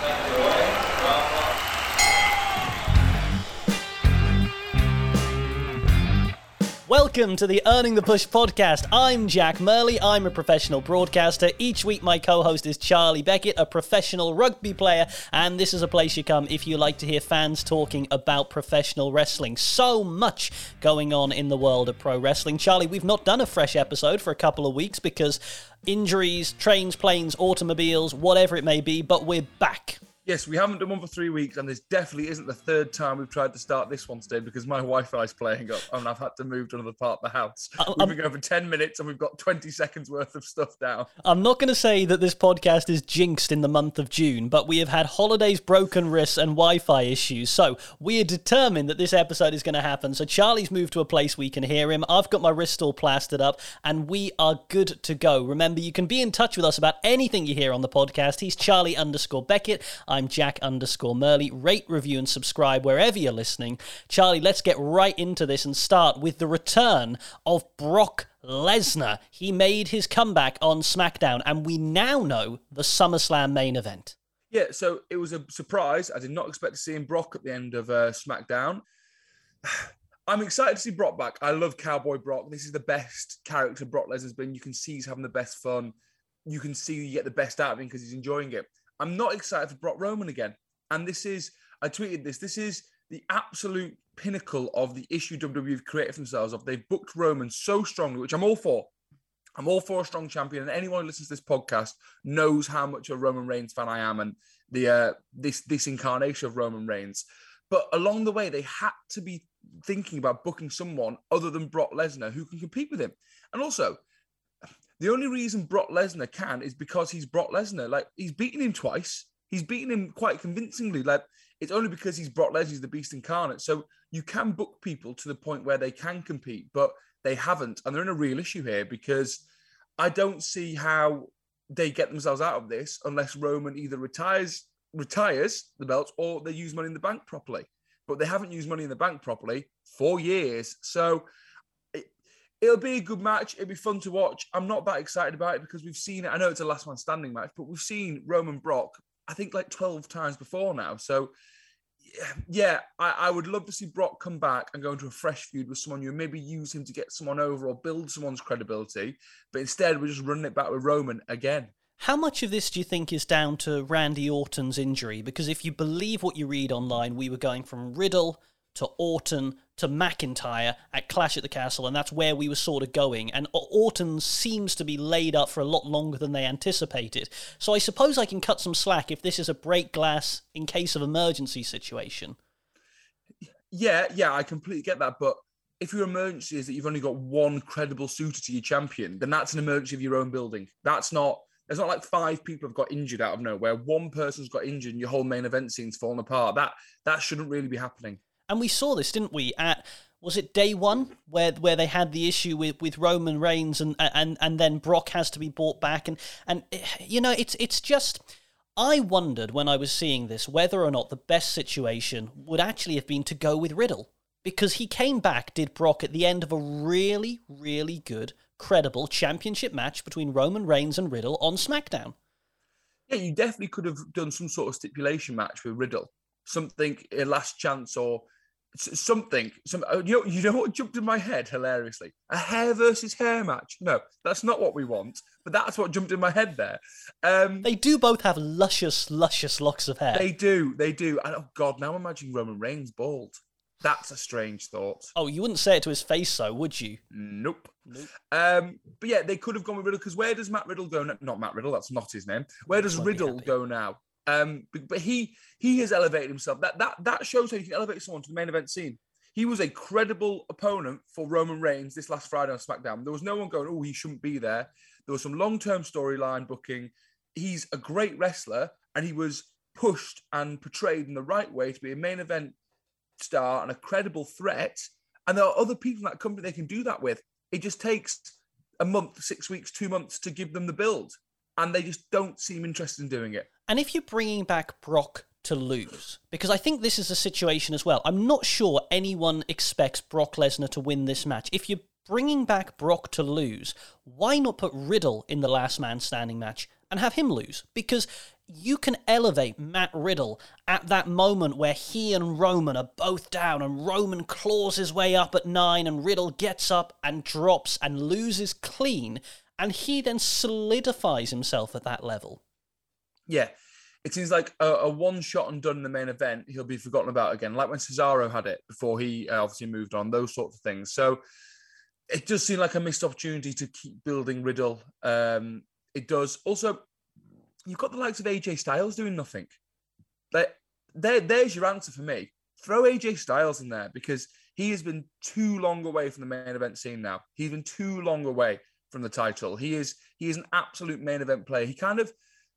Thank you. Welcome to the Earning the Push podcast. I'm Jack Murley. I'm a professional broadcaster. Each week, my co host is Charlie Beckett, a professional rugby player, and this is a place you come if you like to hear fans talking about professional wrestling. So much going on in the world of pro wrestling. Charlie, we've not done a fresh episode for a couple of weeks because injuries, trains, planes, automobiles, whatever it may be, but we're back. Yes, we haven't done one for three weeks, and this definitely isn't the third time we've tried to start this one today because my Wi-Fi is playing up, and I've had to move to another part of the house. Uh, we've been going for ten minutes, and we've got twenty seconds worth of stuff down. I'm not going to say that this podcast is jinxed in the month of June, but we have had holidays, broken wrists, and Wi-Fi issues. So we are determined that this episode is going to happen. So Charlie's moved to a place we can hear him. I've got my wrist all plastered up, and we are good to go. Remember, you can be in touch with us about anything you hear on the podcast. He's Charlie underscore Beckett. I'm Jack underscore Murley. Rate, review, and subscribe wherever you're listening. Charlie, let's get right into this and start with the return of Brock Lesnar. He made his comeback on SmackDown, and we now know the SummerSlam main event. Yeah, so it was a surprise. I did not expect to see him Brock at the end of uh, SmackDown. I'm excited to see Brock back. I love Cowboy Brock. This is the best character Brock Lesnar's been. You can see he's having the best fun. You can see you get the best out of him because he's enjoying it. I'm not excited for Brock Roman again. And this is, I tweeted this, this is the absolute pinnacle of the issue WWE have created for themselves of they've booked Roman so strongly, which I'm all for. I'm all for a strong champion, and anyone who listens to this podcast knows how much a Roman Reigns fan I am, and the uh, this this incarnation of Roman Reigns. But along the way, they had to be thinking about booking someone other than Brock Lesnar who can compete with him. And also, the only reason Brock Lesnar can is because he's Brock Lesnar. Like he's beaten him twice. He's beaten him quite convincingly. Like it's only because he's Brock Lesnar, he's the beast incarnate. So you can book people to the point where they can compete, but they haven't, and they're in a real issue here because I don't see how they get themselves out of this unless Roman either retires retires the belts or they use money in the bank properly. But they haven't used money in the bank properly for years. So will be a good match. It'll be fun to watch. I'm not that excited about it because we've seen it. I know it's a last man standing match, but we've seen Roman Brock I think like 12 times before now. So yeah, I, I, would love to see Brock come back and go into a fresh feud with someone you maybe use him to get someone over or build someone's credibility. But instead, we're just running it back with Roman again. How much of this do you think is down to Randy Orton's injury? Because if you believe what you read online, we were going from Riddle to Orton to McIntyre at Clash at the Castle, and that's where we were sort of going. And Orton seems to be laid up for a lot longer than they anticipated. So I suppose I can cut some slack if this is a break glass in case of emergency situation. Yeah, yeah, I completely get that. But if your emergency is that you've only got one credible suitor to your champion, then that's an emergency of your own building. That's not. There's not like five people have got injured out of nowhere. One person's got injured and your whole main event scene's fallen apart. That that shouldn't really be happening. And we saw this, didn't we? At was it day one where where they had the issue with, with Roman Reigns and and and then Brock has to be brought back and and you know it's it's just I wondered when I was seeing this whether or not the best situation would actually have been to go with Riddle because he came back did Brock at the end of a really really good credible championship match between Roman Reigns and Riddle on SmackDown. Yeah, you definitely could have done some sort of stipulation match with Riddle, something a last chance or something. Some uh, you know, you know what jumped in my head hilariously? A hair versus hair match. No, that's not what we want. But that's what jumped in my head there. Um, they do both have luscious, luscious locks of hair. They do, they do. And oh god, now I'm imagining Roman Reigns bald. That's a strange thought. Oh, you wouldn't say it to his face, though, would you? Nope. Nope. Um, but yeah, they could have gone with Riddle because where does Matt Riddle go? Not Matt Riddle. That's not his name. Where does Riddle go now? Um, but, but he he has elevated himself. That that that shows how you can elevate someone to the main event scene. He was a credible opponent for Roman Reigns this last Friday on SmackDown. There was no one going, oh, he shouldn't be there. There was some long term storyline booking. He's a great wrestler, and he was pushed and portrayed in the right way to be a main event star and a credible threat. And there are other people in that company they can do that with. It just takes a month, six weeks, two months to give them the build and they just don't seem interested in doing it. And if you're bringing back Brock to lose, because I think this is a situation as well, I'm not sure anyone expects Brock Lesnar to win this match. If you're bringing back Brock to lose, why not put Riddle in the last man standing match and have him lose? Because you can elevate Matt Riddle at that moment where he and Roman are both down and Roman claws his way up at nine and Riddle gets up and drops and loses clean and he then solidifies himself at that level. Yeah. It seems like a, a one shot and done in the main event, he'll be forgotten about again, like when Cesaro had it before he uh, obviously moved on, those sorts of things. So it does seem like a missed opportunity to keep building Riddle. Um, it does. Also, you've got the likes of AJ Styles doing nothing. Like, there, there's your answer for me. Throw AJ Styles in there because he has been too long away from the main event scene now. He's been too long away from the title. He is he is an absolute main event player. He kind of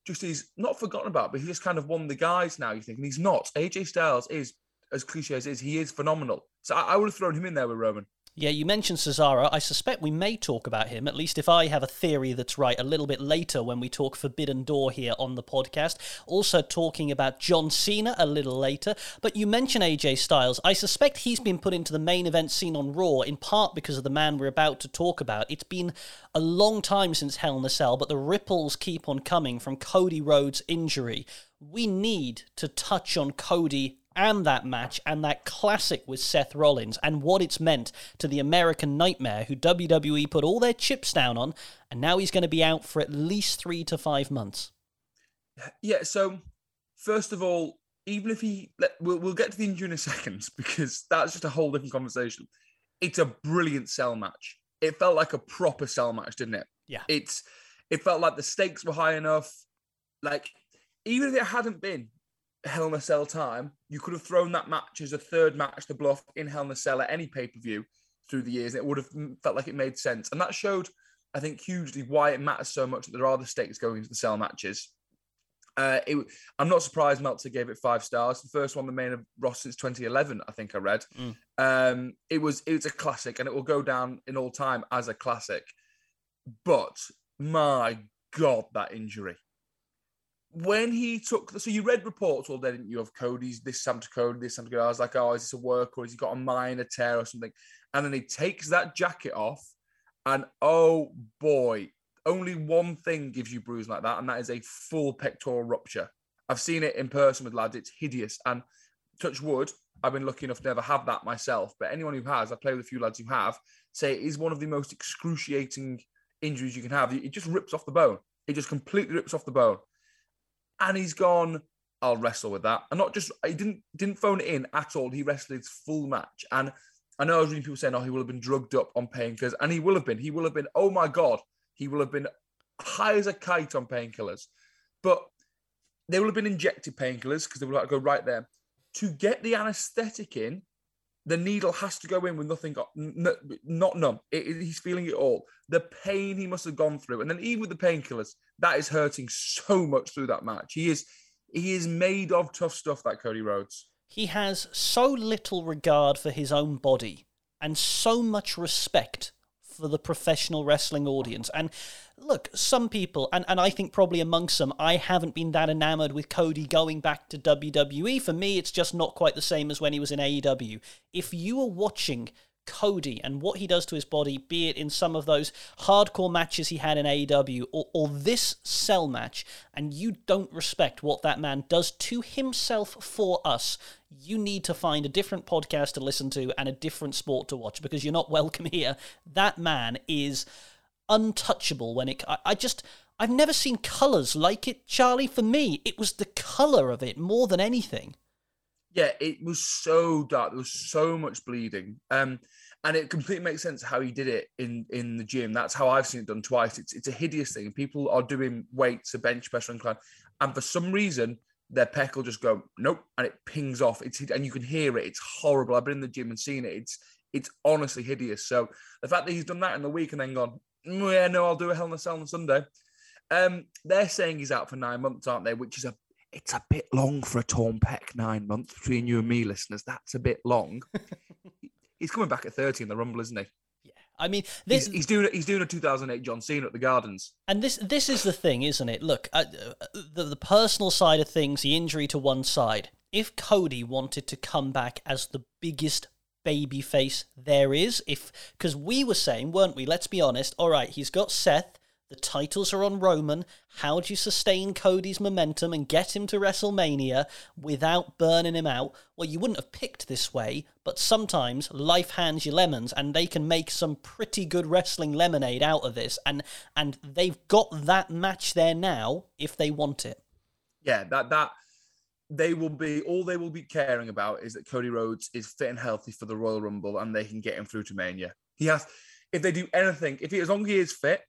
just is not forgotten about, but he just kind of won the guys now. You think, and he's not. AJ Styles is as cliche as is, he is phenomenal. So I, I would have thrown him in there with Roman. Yeah, you mentioned Cesaro. I suspect we may talk about him, at least if I have a theory that's right, a little bit later when we talk Forbidden Door here on the podcast. Also, talking about John Cena a little later. But you mentioned AJ Styles. I suspect he's been put into the main event scene on Raw, in part because of the man we're about to talk about. It's been a long time since Hell in a Cell, but the ripples keep on coming from Cody Rhodes' injury. We need to touch on Cody and that match and that classic with Seth Rollins and what it's meant to the American Nightmare who WWE put all their chips down on, and now he's going to be out for at least three to five months. Yeah, so first of all, even if he, let, we'll, we'll get to the injury in a second because that's just a whole different conversation. It's a brilliant cell match. It felt like a proper cell match, didn't it? Yeah. It's, it felt like the stakes were high enough. Like, even if it hadn't been Hell in a Cell time, you could have thrown that match as a third match to bluff in Hell in a Cell at any pay per view through the years. And It would have felt like it made sense. And that showed, I think, hugely why it matters so much that there are the stakes going into the cell matches. Uh, it, I'm not surprised Meltzer gave it five stars. The first one, the main of Ross since 2011, I think I read. Mm. Um, it was it was a classic, and it will go down in all time as a classic. But my God, that injury! When he took, so you read reports all day, didn't you, of Cody's this Sam to Cody, this Sam to Cody. I was like, oh, is this a work or has he got a minor tear or something? And then he takes that jacket off, and oh boy, only one thing gives you bruise like that, and that is a full pectoral rupture. I've seen it in person with lads; it's hideous. And touch wood, I've been lucky enough to never have that myself. But anyone who has, I play with a few lads who have, say it is one of the most excruciating injuries you can have. It just rips off the bone. It just completely rips off the bone and he's gone. I'll wrestle with that, and not just he didn't didn't phone it in at all. He wrestled his full match, and I know I was reading people saying, "Oh, he will have been drugged up on painkillers," and he will have been. He will have been. Oh my god, he will have been high as a kite on painkillers, but they will have been injected painkillers because they will have to go right there to get the anaesthetic in. The needle has to go in with nothing, not numb. It, it, he's feeling it all. The pain he must have gone through, and then even with the painkillers, that is hurting so much through that match. He is he is made of tough stuff. That Cody Rhodes. He has so little regard for his own body and so much respect for the professional wrestling audience. And look, some people, and, and I think probably amongst them, I haven't been that enamored with Cody going back to WWE. For me, it's just not quite the same as when he was in AEW. If you are watching Cody and what he does to his body, be it in some of those hardcore matches he had in AEW or, or this cell match, and you don't respect what that man does to himself for us, you need to find a different podcast to listen to and a different sport to watch because you're not welcome here. That man is untouchable when it. I, I just. I've never seen colours like it, Charlie. For me, it was the colour of it more than anything. Yeah, it was so dark. There was so much bleeding. Um, and it completely makes sense how he did it in in the gym. That's how I've seen it done twice. It's it's a hideous thing. People are doing weights, a bench press, and incline, and for some reason their pec will just go nope, and it pings off. It's and you can hear it. It's horrible. I've been in the gym and seen it. It's it's honestly hideous. So the fact that he's done that in the week and then gone, mm, yeah, no, I'll do a Hell in a Cell on Sunday. Um, they're saying he's out for nine months, aren't they? Which is a it's a bit long for a torn pec. Nine months between you and me, listeners. That's a bit long. he's coming back at 30 in the Rumble, isn't he? I mean, this he's, he's doing he's doing a 2008 John Cena at the Gardens, and this this is the thing, isn't it? Look, uh, the the personal side of things, the injury to one side. If Cody wanted to come back as the biggest baby face there is, if because we were saying, weren't we? Let's be honest. All right, he's got Seth, The titles are on Roman. How do you sustain Cody's momentum and get him to WrestleMania without burning him out? Well, you wouldn't have picked this way, but sometimes life hands you lemons and they can make some pretty good wrestling lemonade out of this. And and they've got that match there now if they want it. Yeah, that that they will be all they will be caring about is that Cody Rhodes is fit and healthy for the Royal Rumble and they can get him through to Mania. He has if they do anything, if he as long as he is fit,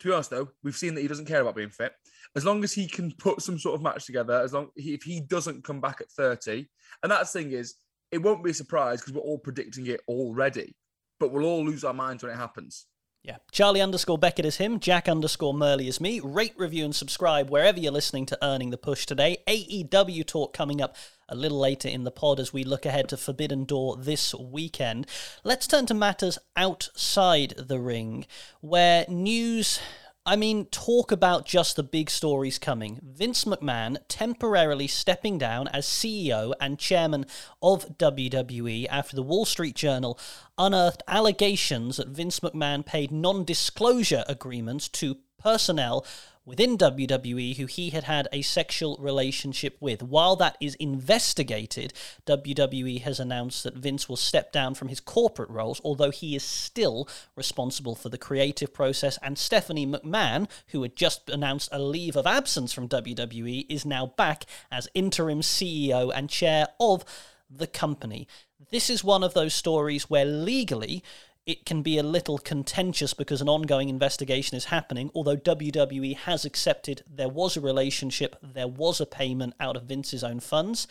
to be honest, though, we've seen that he doesn't care about being fit. As long as he can put some sort of match together, as long if he doesn't come back at 30, and that thing is, it won't be a surprise because we're all predicting it already, but we'll all lose our minds when it happens. Yeah. Charlie underscore Beckett is him. Jack underscore Murley is me. Rate, review, and subscribe wherever you're listening to Earning the Push today. AEW talk coming up a little later in the pod as we look ahead to Forbidden Door this weekend. Let's turn to matters outside the ring, where news I mean, talk about just the big stories coming. Vince McMahon temporarily stepping down as CEO and chairman of WWE after the Wall Street Journal unearthed allegations that Vince McMahon paid non disclosure agreements to personnel within WWE who he had had a sexual relationship with. While that is investigated, WWE has announced that Vince will step down from his corporate roles, although he is still responsible for the creative process. And Stephanie McMahon, who had just announced a leave of absence from WWE, is now back as interim CEO and chair of the company. This is one of those stories where legally it can be a little contentious because an ongoing investigation is happening. Although WWE has accepted there was a relationship, there was a payment out of Vince's own funds.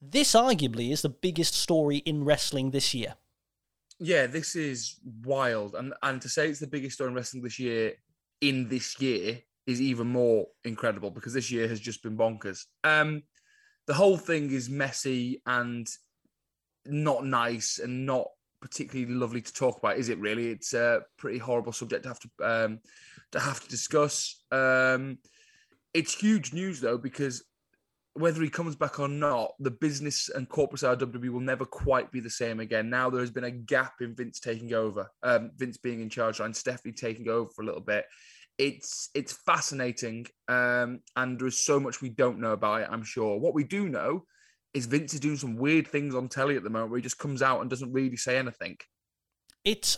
This arguably is the biggest story in wrestling this year. Yeah, this is wild. And and to say it's the biggest story in wrestling this year in this year is even more incredible because this year has just been bonkers. Um the whole thing is messy and not nice and not particularly lovely to talk about, is it? Really, it's a pretty horrible subject to have to um, to have to discuss. Um, it's huge news though because whether he comes back or not, the business and corporate side of WWE will never quite be the same again. Now there has been a gap in Vince taking over, um, Vince being in charge and Stephanie taking over for a little bit. It's it's fascinating, um, and there is so much we don't know about it. I'm sure. What we do know is Vince is doing some weird things on telly at the moment where he just comes out and doesn't really say anything. It's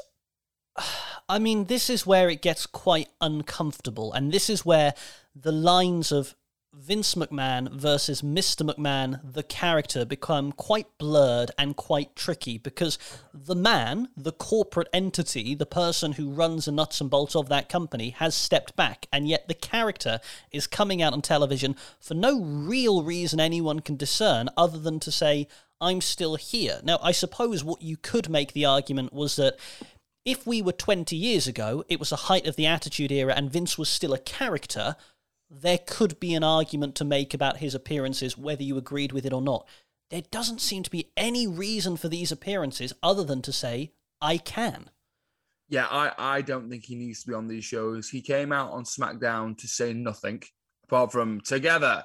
I mean, this is where it gets quite uncomfortable, and this is where the lines of Vince McMahon versus Mr. McMahon, the character, become quite blurred and quite tricky because the man, the corporate entity, the person who runs the nuts and bolts of that company, has stepped back, and yet the character is coming out on television for no real reason anyone can discern other than to say, I'm still here. Now, I suppose what you could make the argument was that if we were 20 years ago, it was the height of the Attitude Era and Vince was still a character there could be an argument to make about his appearances, whether you agreed with it or not. There doesn't seem to be any reason for these appearances other than to say, I can. Yeah, I, I don't think he needs to be on these shows. He came out on SmackDown to say nothing apart from together,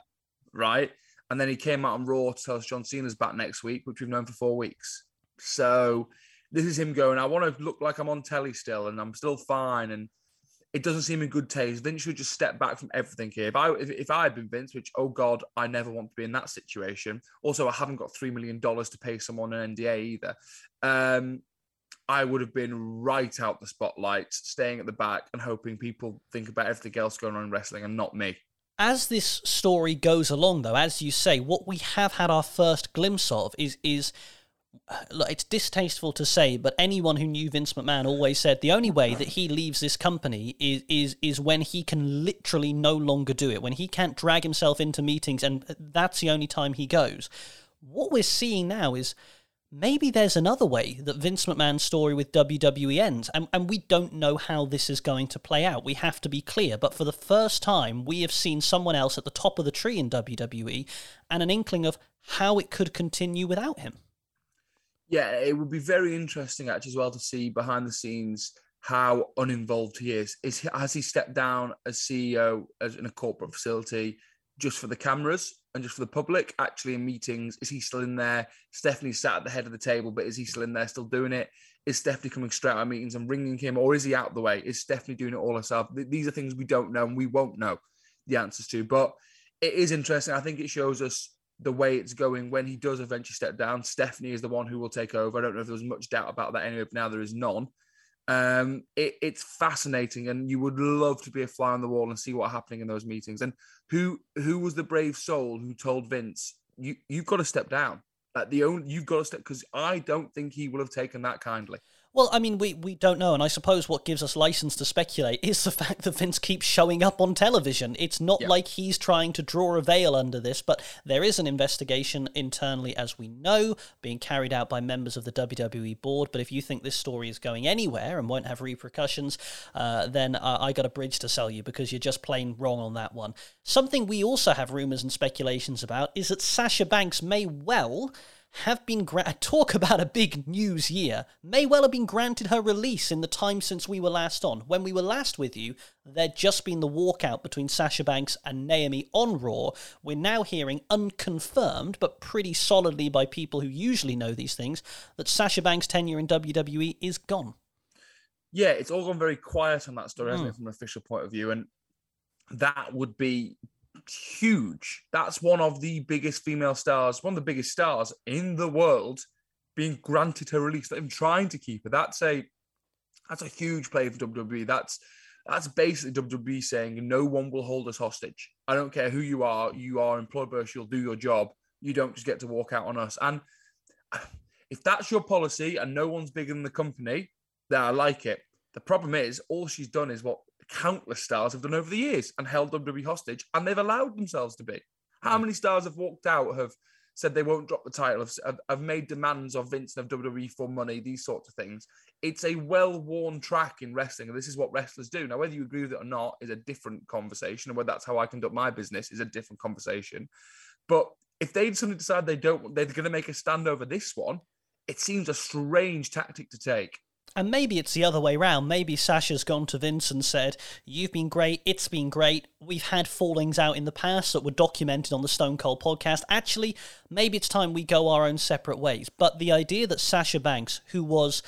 right? And then he came out on Raw to tell us John Cena's back next week, which we've known for four weeks. So this is him going, I want to look like I'm on telly still and I'm still fine. And it doesn't seem in good taste. Vince should just step back from everything here. If I if, if I had been Vince, which oh god, I never want to be in that situation. Also, I haven't got three million dollars to pay someone an NDA either. Um, I would have been right out the spotlight, staying at the back and hoping people think about everything else going on in wrestling and not me. As this story goes along, though, as you say, what we have had our first glimpse of is is look, it's distasteful to say, but anyone who knew Vince McMahon always said the only way that he leaves this company is is is when he can literally no longer do it, when he can't drag himself into meetings, and that's the only time he goes. What we're seeing now is maybe there's another way that Vince McMahon's story with WWE ends, and, and we don't know how this is going to play out. We have to be clear, but for the first time, we have seen someone else at the top of the tree in WWE and an inkling of how it could continue without him yeah, it would be very interesting actually as well to see behind the scenes how uninvolved he is. Is he, has he stepped down as CEO as in a corporate facility just for the cameras and just for the public? Actually, in meetings, is he still in there? Stephanie sat at the head of the table, but is he still in there, still doing it? Is Stephanie coming straight out of meetings and ringing him, or is he out of the way? Is Stephanie doing it all herself? These are things we don't know and we won't know the answers to. But it is interesting. I think it shows us the way it's going when he does eventually step down. Stephanie is the one who will take over. I don't know if there was much doubt about that anyway, but now there is none. Um, it, it's fascinating, and you would love to be a fly on the wall and see what's happening in those meetings. And who who was the brave soul who told Vince, "You you've got to step down." Like the only you've got to step because I don't think he will have taken that kindly. Well, I mean, we, we don't know, and I suppose what gives us license to speculate is the fact that Vince keeps showing up on television. It's not yeah. like he's trying to draw a veil under this, but there is an investigation internally, as we know, being carried out by members of the WWE board. But if you think this story is going anywhere and won't have repercussions, uh, then uh, I got a bridge to sell you because you're just plain wrong on that one. Something we also have rumours and speculations about is that Sasha Banks may well have been gra- talk about a big news year may well have been granted her release in the time since we were last on. When we were last with you, there'd just been the walkout between Sasha Banks and Naomi on Raw. We're now hearing unconfirmed, but pretty solidly by people who usually know these things, that Sasha Banks' tenure in WWE is gone. Yeah, it's all gone very quiet on that story, hasn't mm. it, from an official point of view? And that would be huge. That's one of the biggest female stars, one of the biggest stars in the world, being granted her release. Even trying to keep her. That's a that's a huge play for WWE. That's that's basically WWE saying no one will hold us hostage. I don't care who you are. You are employed by us. You'll do your job. You don't just get to walk out on us. And if that's your policy and no one's bigger than the company, then I like it. The problem is all she's done is what countless stars have done over the years and held WWE hostage, and they've allowed themselves to be. How hmm. many stars have walked out, have said they won't drop the title, have, have made demands of Vince and of WWE for money, these sorts of things? It's a well worn track in wrestling, and this is what wrestlers do. Now, whether you agree with it or not is a different conversation, and whether that's how I conduct my business is a different conversation. But if they suddenly decide they don't, they're going to make a stand over this one, it seems a strange tactic to take. And maybe it's the other way around. Maybe Sasha's gone to Vince and said, You've been great, it's been great. We've had fallings out in the past that were documented on the Stone Cold podcast. Actually, maybe it's time we go our own separate ways. But the idea that Sasha Banks, who was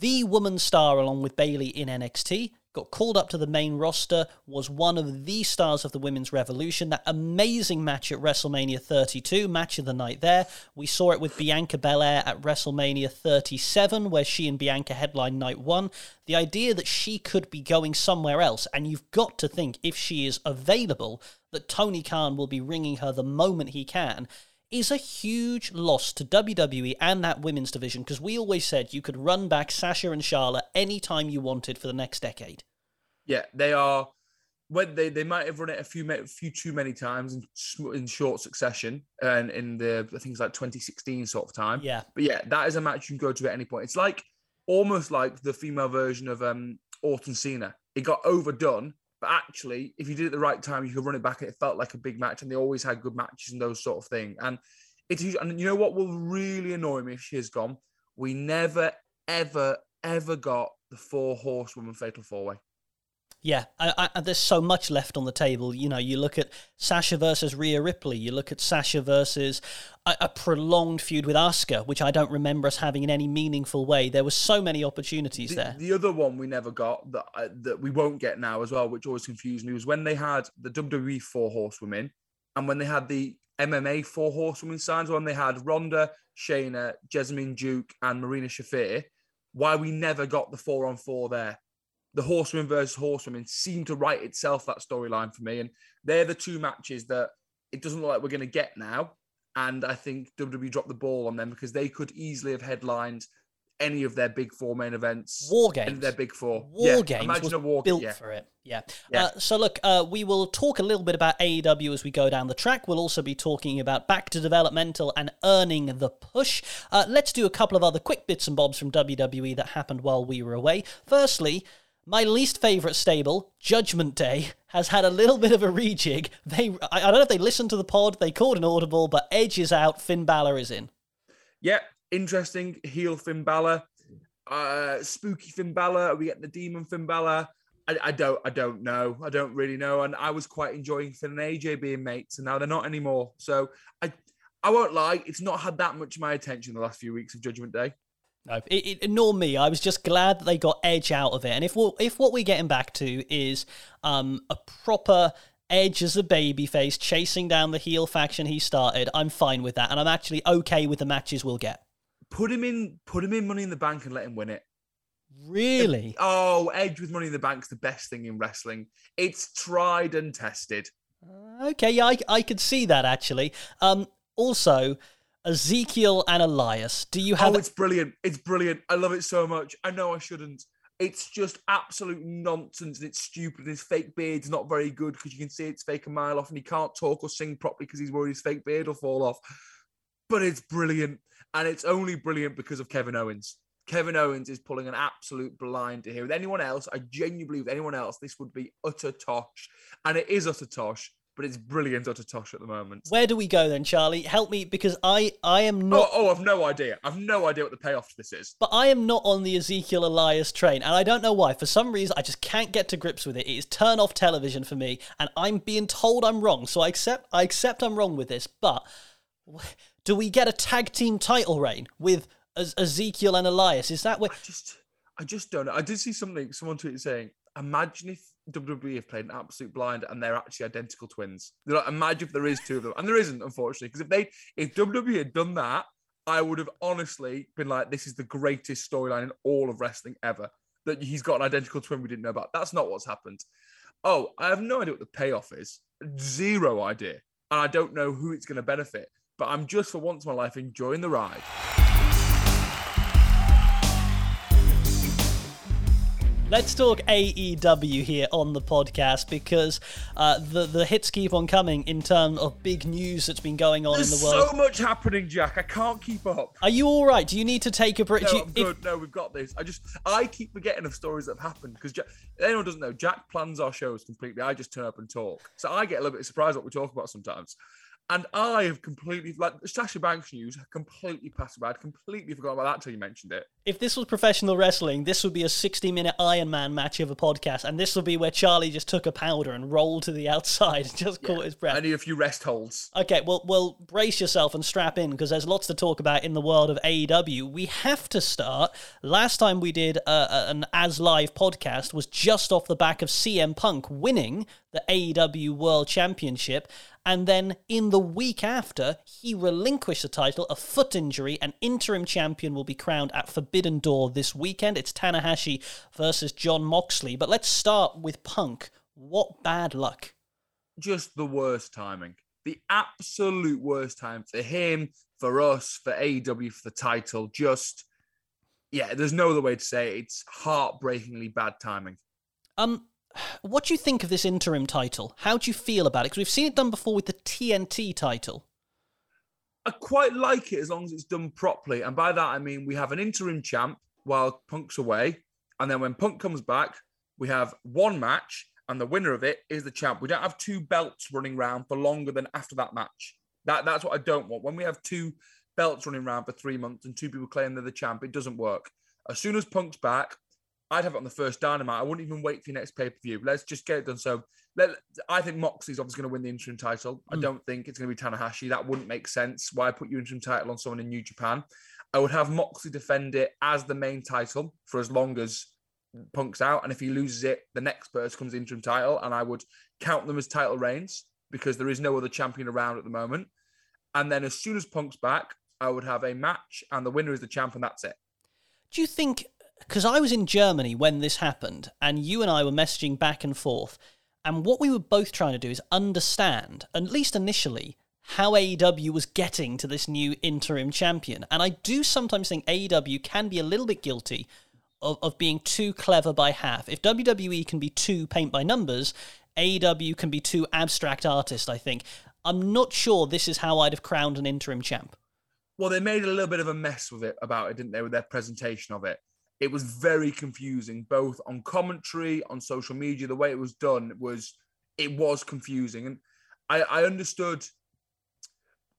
the woman star along with Bayley in NXT, got called up to the main roster, was one of the stars of the Women's Revolution. That amazing match at WrestleMania 32, match of the night there. We saw it with Bianca Belair at WrestleMania 37, where she and Bianca headlined night one. The idea that she could be going somewhere else, and you've got to think if she is available, that Tony Khan will be ringing her the moment he can is a huge loss to WWE and that women's division because we always said you could run back Sasha and Charlotte anytime you wanted for the next decade. Yeah, they are. When they, they might have run it a few a few too many times in, in short succession, and in the I think it's like 2016 sort of time. Yeah, but yeah, that is a match you can go to at any point. It's like almost like the female version of um Orton Cena. It got overdone, but actually, if you did it at the right time, you could run it back and it felt like a big match. And they always had good matches and those sort of thing. And it's and you know what will really annoy me if she has gone? We never, ever, ever got the four horsewoman fatal four way. Yeah, I, I, there's so much left on the table. You know, you look at Sasha versus Rhea Ripley. You look at Sasha versus a, a, prolonged feud with Asuka, which I don't remember us having in any meaningful way. There were so many opportunities the, there. The other one we never got that uh, that we won't get now as well, which always confused me, was when they had the WWE Four Horsewomen and when they had the MMA Four Horsewomen signs, when they had Ronda, Shayna, Jessamyn Duke, and Marina Shafir. Why we never got the four on four there the horsewomen versus horsewoman seemed to write itself that storyline for me. And they're the two matches that it doesn't look like we're going to get now. And I think WWE dropped the ball on them because they could easily have headlined any of their big four main events. War games. Their big four. War yeah, games. Imagine a war built yeah. for it. Yeah. yeah. Uh, so look, uh, we will talk a little bit about AEW as we go down the track. We'll also be talking about back to developmental and earning the push. Uh, let's do a couple of other quick bits and bobs from WWE that happened while we were away. Firstly, my least favourite stable, Judgment Day, has had a little bit of a rejig. They, I, don't know if they listened to the pod, they called an audible, but Edge is out, Finn Balor is in. Yeah, interesting. Heel Finn Balor, uh, spooky Finn Balor. Are we getting the demon Finn Balor? I, I, don't, I don't know. I don't really know. And I was quite enjoying Finn and AJ being mates, and now they're not anymore. So I, I won't lie. It's not had that much of my attention the last few weeks of Judgment Day. No, it, it, nor me. I was just glad that they got Edge out of it. And if what if what we're getting back to is um, a proper Edge as a babyface chasing down the heel faction he started, I'm fine with that, and I'm actually okay with the matches we'll get. Put him in, put him in Money in the Bank and let him win it. Really? Oh, Edge with Money in the Bank's the best thing in wrestling. It's tried and tested. Okay, yeah, I, I could see that actually. Um, also, Ezekiel and Elias. Do you have? Oh, it's brilliant! It's brilliant. I love it so much. I know I shouldn't. It's just absolute nonsense and it's stupid. His fake beard's not very good because you can see it's fake a mile off, and he can't talk or sing properly because he's worried his fake beard will fall off. But it's brilliant, and it's only brilliant because of Kevin Owens. Kevin Owens is pulling an absolute blind to here. With anyone else, I genuinely believe with anyone else, this would be utter tosh. And it is utter tosh, but it's brilliant utter tosh at the moment. Where do we go then, Charlie? Help me because I I am not. Oh, oh, I've no idea. I've no idea what the payoff to this is. But I am not on the Ezekiel Elias train, and I don't know why. For some reason, I just can't get to grips with it. It is turn off television for me, and I'm being told I'm wrong. So I accept I accept I'm wrong with this. But do we get a tag team title reign with Ezekiel and Elias? Is that where? I just, I just don't know. I did see something. Someone tweeted saying, "Imagine if WWE have played an absolute blind and they're actually identical twins." They're like, imagine if there is two of them, and there isn't, unfortunately. Because if they, if WWE had done that, I would have honestly been like, "This is the greatest storyline in all of wrestling ever." That he's got an identical twin we didn't know about. That's not what's happened. Oh, I have no idea what the payoff is. Zero idea. And I don't know who it's going to benefit. But I'm just for once in my life enjoying the ride. Let's talk AEW here on the podcast because uh, the the hits keep on coming in terms of big news that's been going on There's in the world. so much happening, Jack. I can't keep up. Are you all right? Do you need to take a break? No, you, I'm good. If... No, we've got this. I just I keep forgetting of stories that have happened because anyone doesn't know, Jack plans our shows completely. I just turn up and talk, so I get a little bit surprised what we talk about sometimes. And I have completely, like, Sasha Banks news, completely passed by. I'd completely forgot about that until you mentioned it. If this was professional wrestling, this would be a 60 minute Iron Man match of a podcast. And this would be where Charlie just took a powder and rolled to the outside and just yeah. caught his breath. I need a few rest holds. Okay, well, well brace yourself and strap in because there's lots to talk about in the world of AEW. We have to start. Last time we did uh, an As Live podcast was just off the back of CM Punk winning the AEW World Championship. And then in the week after, he relinquished the title, a foot injury. An interim champion will be crowned at Forbidden Door this weekend. It's Tanahashi versus Jon Moxley. But let's start with Punk. What bad luck. Just the worst timing. The absolute worst time for him, for us, for AEW, for the title. Just, yeah, there's no other way to say it. It's heartbreakingly bad timing. Um, what do you think of this interim title? How do you feel about it? Because we've seen it done before with the TNT title. I quite like it as long as it's done properly. And by that, I mean we have an interim champ while Punk's away. And then when Punk comes back, we have one match, and the winner of it is the champ. We don't have two belts running around for longer than after that match. That, that's what I don't want. When we have two belts running around for three months and two people claim they're the champ, it doesn't work. As soon as Punk's back, I'd have it on the first dynamite. I wouldn't even wait for your next pay per view. Let's just get it done. So let, I think Moxley's obviously going to win the interim title. Mm. I hmm. don't think it's going to be Tanahashi. That wouldn't make sense. Why put your interim title on someone in New Japan? I would have Moxley defend it as the main title for as long as Punk's out. And if he loses it, the next person comes interim title. And I would count them as title reigns because there is no other champion around at the moment. And then as soon as Punk's back, I would have a match and the winner is the champ and that's it. Do you think because I was in Germany when this happened, and you and I were messaging back and forth. And what we were both trying to do is understand, at least initially, how AEW was getting to this new interim champion. And I do sometimes think AEW can be a little bit guilty of, of being too clever by half. If WWE can be too paint by numbers, AEW can be too abstract artist, I think. I'm not sure this is how I'd have crowned an interim champ. Well, they made a little bit of a mess with it about it, didn't they, with their presentation of it it was very confusing, both on commentary, on social media. The way it was done was it was confusing, and I, I understood.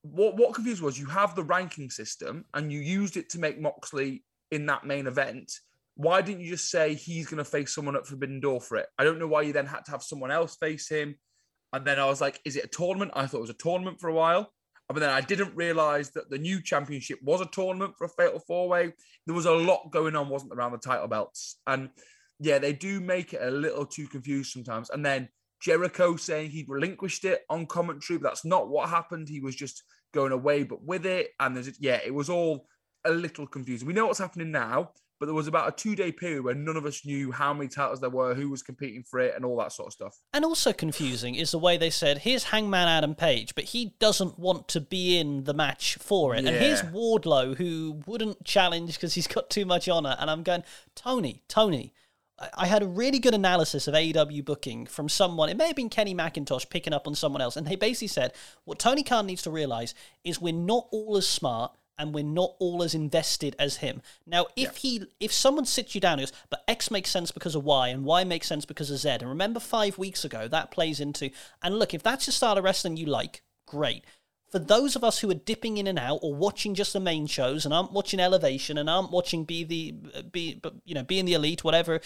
What what confused was you have the ranking system and you used it to make Moxley in that main event. Why didn't you just say he's going to face someone at Forbidden Door for it? I don't know why you then had to have someone else face him. And then I was like, is it a tournament? I thought it was a tournament for a while. But then I didn't realize that the new championship was a tournament for a fatal four way. There was a lot going on, wasn't around the title belts? And yeah, they do make it a little too confused sometimes. And then Jericho saying he'd relinquished it on commentary, but that's not what happened. He was just going away, but with it. And there's, yeah, it was all a little confusing. We know what's happening now, but there was about a two day period where none of us knew how many titles there were, who was competing for it, and all that sort of stuff. And also confusing is the way they said, here's Hangman Adam Page, but he doesn't want to be in the match for it. Yeah. And here's Wardlow, who wouldn't challenge because he's got too much honor. And I'm going, Tony, Tony. I- I had a really good analysis of AEW booking from someone. It may have been Kenny McIntosh picking up on someone else. And they basically said, what Tony Khan needs to realize is we're not all as smart and we're not all as invested as him. Now, if he, if someone sits you down and goes, but X makes sense because of Y, and Y makes sense because of Z, and remember five weeks ago that plays into, and look, if that's your style of wrestling you like, great. For those of us who are dipping in and out or watching just the main shows and aren't watching Elevation and aren't watching Be the Be, you know, Being the Elite, whatever,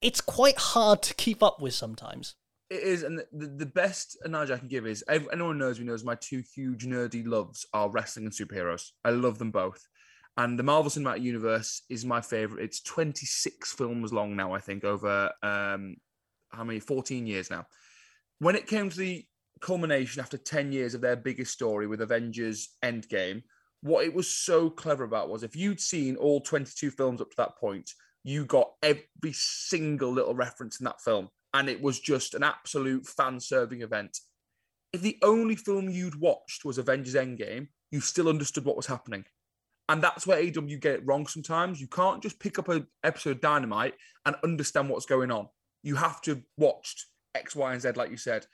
it's quite hard to keep up with sometimes. It is, and the, the best analogy I can give is anyone knows me knows my two huge nerdy loves are wrestling and superheroes. I love them both. And the Marvel Cinematic Universe is my favorite. It's 26 films long now, I think, over um, how many? 14 years now. When it came to the culmination after 10 years of their biggest story with Avengers Endgame, what it was so clever about was if you'd seen all 22 films up to that point, you got every single little reference in that film. And it was just an absolute fan serving event. If the only film you'd watched was Avengers Endgame, you still understood what was happening. And that's where AW get it wrong sometimes. You can't just pick up an episode of Dynamite and understand what's going on. You have to watch X, Y, and Z, like you said.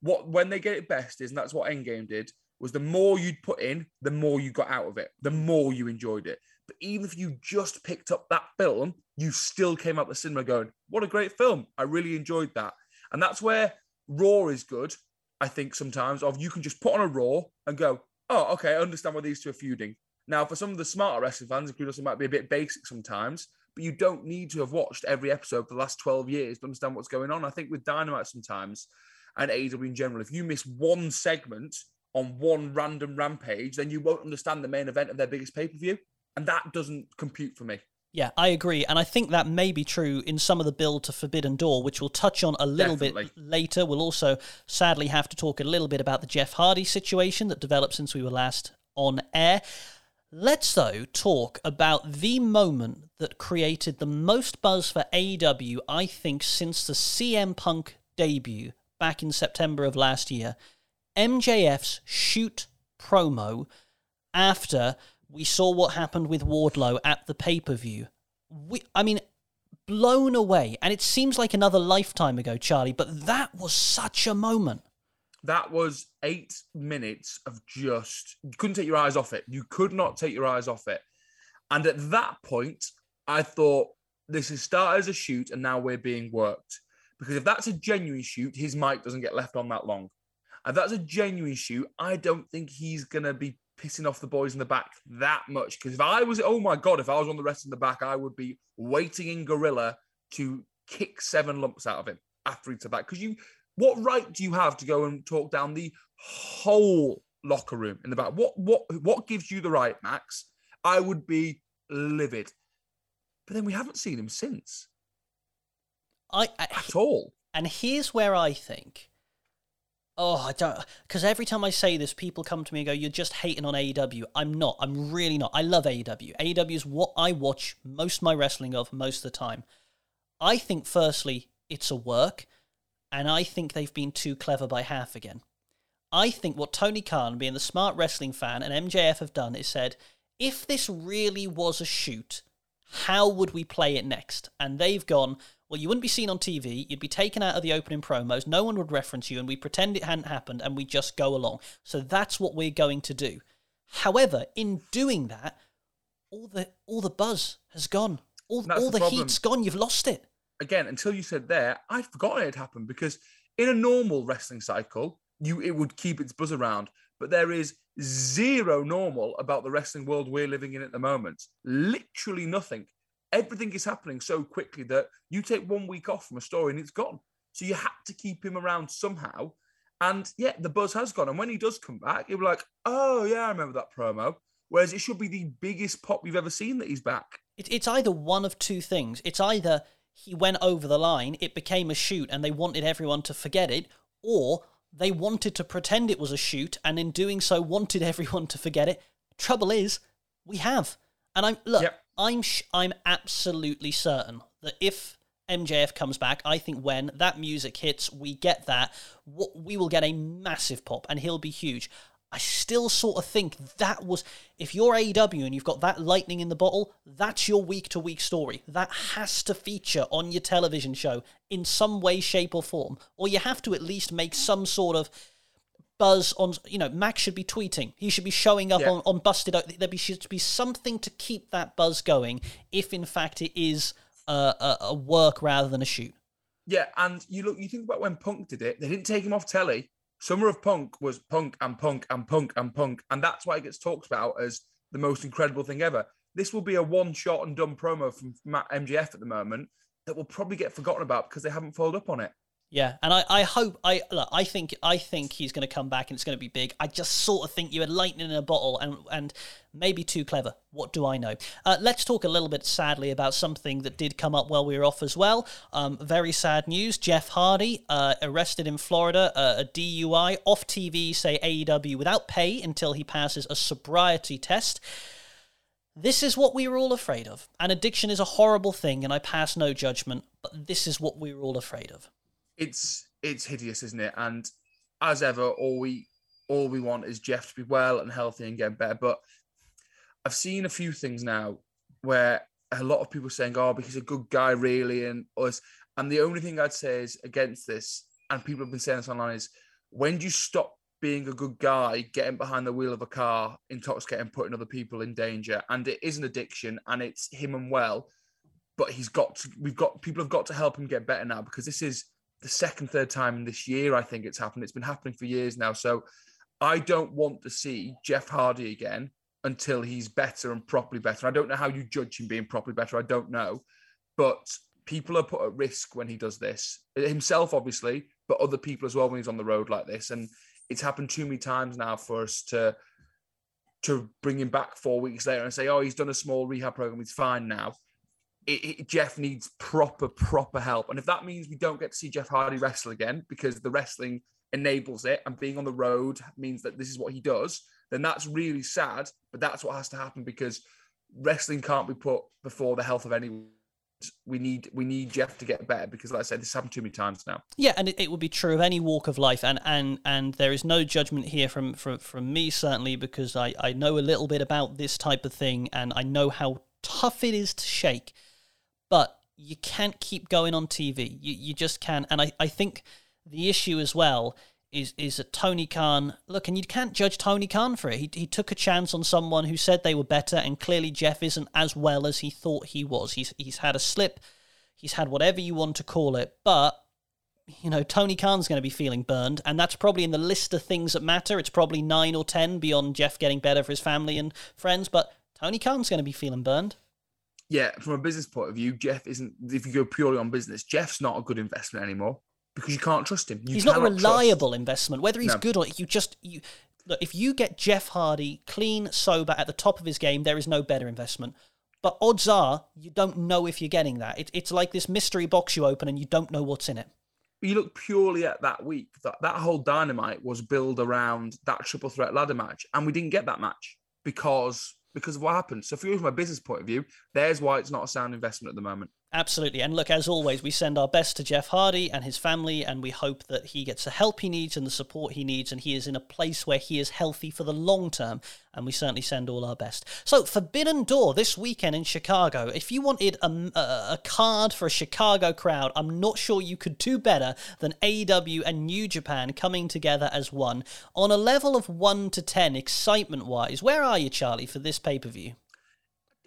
What when they get it best is, and that's what Endgame did, was the more you'd put in, the more you got out of it, the more you enjoyed it. But even if you just picked up that film, you still came out the cinema going, "What a great film! I really enjoyed that." And that's where Raw is good. I think sometimes of you can just put on a Raw and go, "Oh, okay, I understand why these two are feuding." Now, for some of the smarter wrestling fans, including us, it might be a bit basic sometimes, but you don't need to have watched every episode for the last 12 years to understand what's going on. I think with Dynamite sometimes and AEW in general, if you miss one segment on one random rampage, then you won't understand the main event of their biggest pay per view. And that doesn't compute for me. Yeah, I agree. And I think that may be true in some of the build to Forbidden Door, which we'll touch on a little Definitely. bit later. We'll also sadly have to talk a little bit about the Jeff Hardy situation that developed since we were last on air. Let's, though, talk about the moment that created the most buzz for AEW, I think, since the CM Punk debut back in September of last year. MJF's shoot promo after we saw what happened with Wardlow at the pay per view. We, I mean, blown away. And it seems like another lifetime ago, Charlie, but that was such a moment. That was eight minutes of just, you couldn't take your eyes off it. You could not take your eyes off it. And at that point, I thought, this is started as a shoot and now we're being worked. Because if that's a genuine shoot, his mic doesn't get left on that long. If that's a genuine shoot, I don't think he's going to be pissing off the boys in the back that much. Because if I was, oh my God, if I was on the rest in the back, I would be waiting in Gorilla to kick seven lumps out of him after he said that. Because you, what right do you have to go and talk down the whole locker room in the back? What, what, what gives you the right, Max? I would be livid. But then we haven't seen him since I, I at all. and here's where I think. Oh, I don't. Because every time I say this, people come to me and go, You're just hating on AEW. I'm not. I'm really not. I love AEW. AEW is what I watch most of my wrestling of most of the time. I think, firstly, it's a work, and I think they've been too clever by half again. I think what Tony Khan, being the smart wrestling fan, and MJF have done is said, if this really was a shoot, how would we play it next? And they've gone, well, you wouldn't be seen on TV, you'd be taken out of the opening promos, no one would reference you, and we pretend it hadn't happened, and we just go along. So that's what we're going to do. However, in doing that, all the all the buzz has gone. All, all the the, heat's gone. You've lost it. again, until you said there, I'd forgotten it had happened because in a normal wrestling cycle, you it would keep its buzz around. But there is zero normal about the wrestling world we're living in at the moment. Literally nothing. Everything is happening so quickly that you take one week off from a story and it's gone. So you had to keep him around somehow. And yeah, the buzz has gone. And when he does come back, you'll be like, oh, yeah, I remember that promo. Whereas it should be the biggest pop you've ever seen that he's back. It, it's either one of two things. It's either he went over the line, it became a shoot, and they wanted everyone to forget it, or they wanted to pretend it was a shoot, and in doing so, wanted everyone to forget it. Trouble is, we have. And I'm look, yep. I'm sh- I'm absolutely certain that if MJF comes back, I think when that music hits, we get that, we will get a massive pop and he'll be huge. I still sort of think that was, if you're AEW and you've got that lightning in the bottle, that's your week to week story. That has to feature on your television show in some way, shape, or form. Or you have to at least make some sort of buzz on, you know, Max should be tweeting. He should be showing up yeah. on, on Busted. There be, should be something to keep that buzz going if, in fact, it is a, a, a work rather than a shoot. Yeah, and you look, you think about when Punk did it, they didn't take him off telly. Summer of Punk was Punk and Punk and Punk and Punk, and that's why it gets talked about as the most incredible thing ever. This will be a one shot and done promo from Matt MJF at the moment that will probably get forgotten about because they haven't followed up on it. Yeah, and I, I hope I look, I think I think he's going to come back and it's going to be big. I just sort of think you had lightning in a bottle and and maybe too clever. What do I know? Uh, let's talk a little bit sadly about something that did come up while we were off as well. Um, very sad news: Jeff Hardy uh, arrested in Florida, uh, a DUI, off TV. Say AEW without pay until he passes a sobriety test. This is what we were all afraid of. And addiction is a horrible thing, and I pass no judgment, but this is what we were all afraid of it's it's hideous, isn't it? And as ever, all we all we want is Jeff to be well and healthy and get better. But I've seen a few things now where a lot of people saying, "Oh, because he's a good guy, really," and us. And the only thing I'd say is against this, and people have been saying this online, is when do you stop being a good guy, getting behind the wheel of a car, intoxicating, putting other people in danger? And it is an addiction, and it's him and well. But he's got to. We've got people have got to help him get better now because this is the second, third time in this year, I think it's happened. It's been happening for years now. So I don't want to see Jeff Hardy again until he's better and properly better. I don't know how you judge him being properly better. I don't know. But people are put at risk when he does this. Himself, obviously, but other people as well when he's on the road like this. And it's happened too many times now for us to to bring him back four weeks later and say, oh, he's done a small rehab program, he's fine now it, it, Jeff needs proper, proper help. And if that means we don't get to see Jeff Hardy wrestle again because the wrestling enables it and being on the road means that this is what he does, then that's really sad. But that's what has to happen because wrestling can't be put before the health of anyone. We need we need Jeff to get better because, like I said, this happened too many times now. Yeah, and it, it would be true of any walk of life, and and and there is no judgment here from from from me certainly because I I know a little bit about this type of thing and I know how tough it is to shake but you can't keep going on TV. You you just can't. And I, I think the issue as well is is that Tony Khan look, and you can't judge Tony Khan for it. He he took a chance on someone who said they were better, and clearly Jeff isn't as well as he thought he was. He's he's had a slip, he's had whatever you want to call it, but you know, Tony Khan's going to be feeling burned, and that's probably in the list of things that matter. It's probably nine or ten beyond Jeff getting better for his family and friends, but Tony Khan's going to be feeling burned yeah, from a business point of view, Jeff isn't. If you go purely on business, Jeff's not a good investment anymore because you can't trust him. You he's not a reliable trust. investment. Whether he's no. good or you just you look. If you get Jeff Hardy clean, sober, at the top of his game, there is no better investment. But odds are you don't know if you're getting that. It, it's like this mystery box you open and you don't know what's in it. You look purely at that week. That that whole dynamite was built around that triple threat ladder match, and we didn't get that match because because of what happened. So, if you from my business point of view, there's why it's not a sound investment at the moment. Absolutely. And look, as always, we send our best to Jeff Hardy and his family, and we hope that he gets the help he needs and the support he needs, and he is in a place where he is healthy for the long term. And we certainly send all our best. So, Forbidden Door this weekend in Chicago. If you wanted a, a, card for a Chicago crowd, I'm not sure you could do better than AEW and New Japan coming together as one on a level of 1 to 10, excitement wise. Where are you, Charlie, for this pay per view?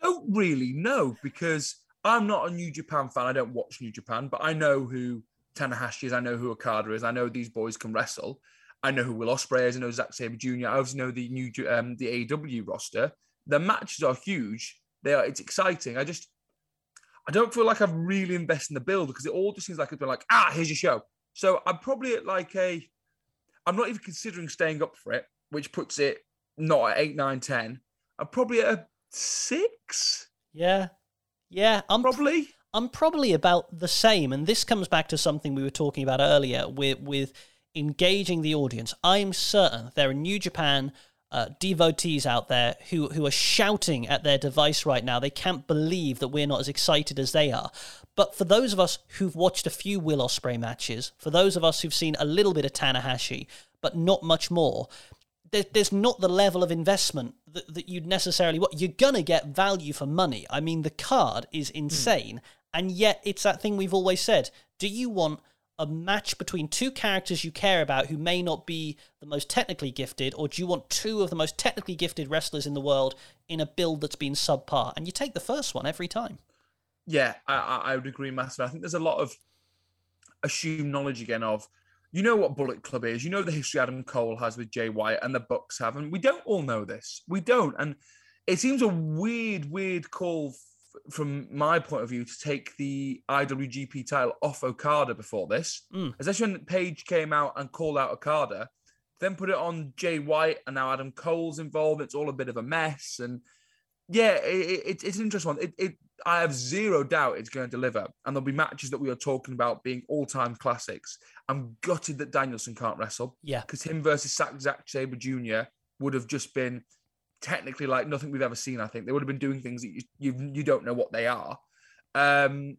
I don't really know because I'm not a New Japan fan. I don't watch New Japan, but I know who Tanahashi is. I know who Okada is. I know these boys can wrestle. I know who Will Ospreay is. I know Zack Sabre Jr. I also know the new um, the AEW roster. The matches are huge. They are. It's exciting. I just I don't feel like I've really invested in the build because it all just seems like it's been like ah here's your show. So I'm probably at like a I'm not even considering staying up for it, which puts it not at eight, nine, ten. I'm probably at a six. Yeah, yeah. I'm probably. I'm probably about the same, and this comes back to something we were talking about earlier with with engaging the audience. I'm certain there are New Japan uh, devotees out there who who are shouting at their device right now. They can't believe that we're not as excited as they are. But for those of us who've watched a few Will Ospreay matches, for those of us who've seen a little bit of Tanahashi, but not much more, there's not the level of investment that, that you'd necessarily want. You're gonna get value for money. I mean, the card is insane, mm. and yet it's that thing we've always said. Do you want a match between two characters you care about who may not be the most technically gifted, or do you want two of the most technically gifted wrestlers in the world in a build that's been subpar? And you take the first one every time. Yeah, I, I would agree massively. I think there's a lot of assumed knowledge again of, you know what Bullet Club is, you know the history Adam Cole has with Jay White and the Bucks have, and we don't all know this. We don't, and it seems a weird, weird call from my point of view, to take the IWGP title off Okada before this, mm. especially when Page came out and called out Okada, then put it on Jay White, and now Adam Cole's involved. It's all a bit of a mess, and yeah, it, it, it's an interesting one. It, it, I have zero doubt it's going to deliver, and there'll be matches that we are talking about being all-time classics. I'm gutted that Danielson can't wrestle. Yeah, because him versus Zack Sabre Jr. would have just been technically like nothing we've ever seen. I think they would have been doing things that you you, you don't know what they are. Um,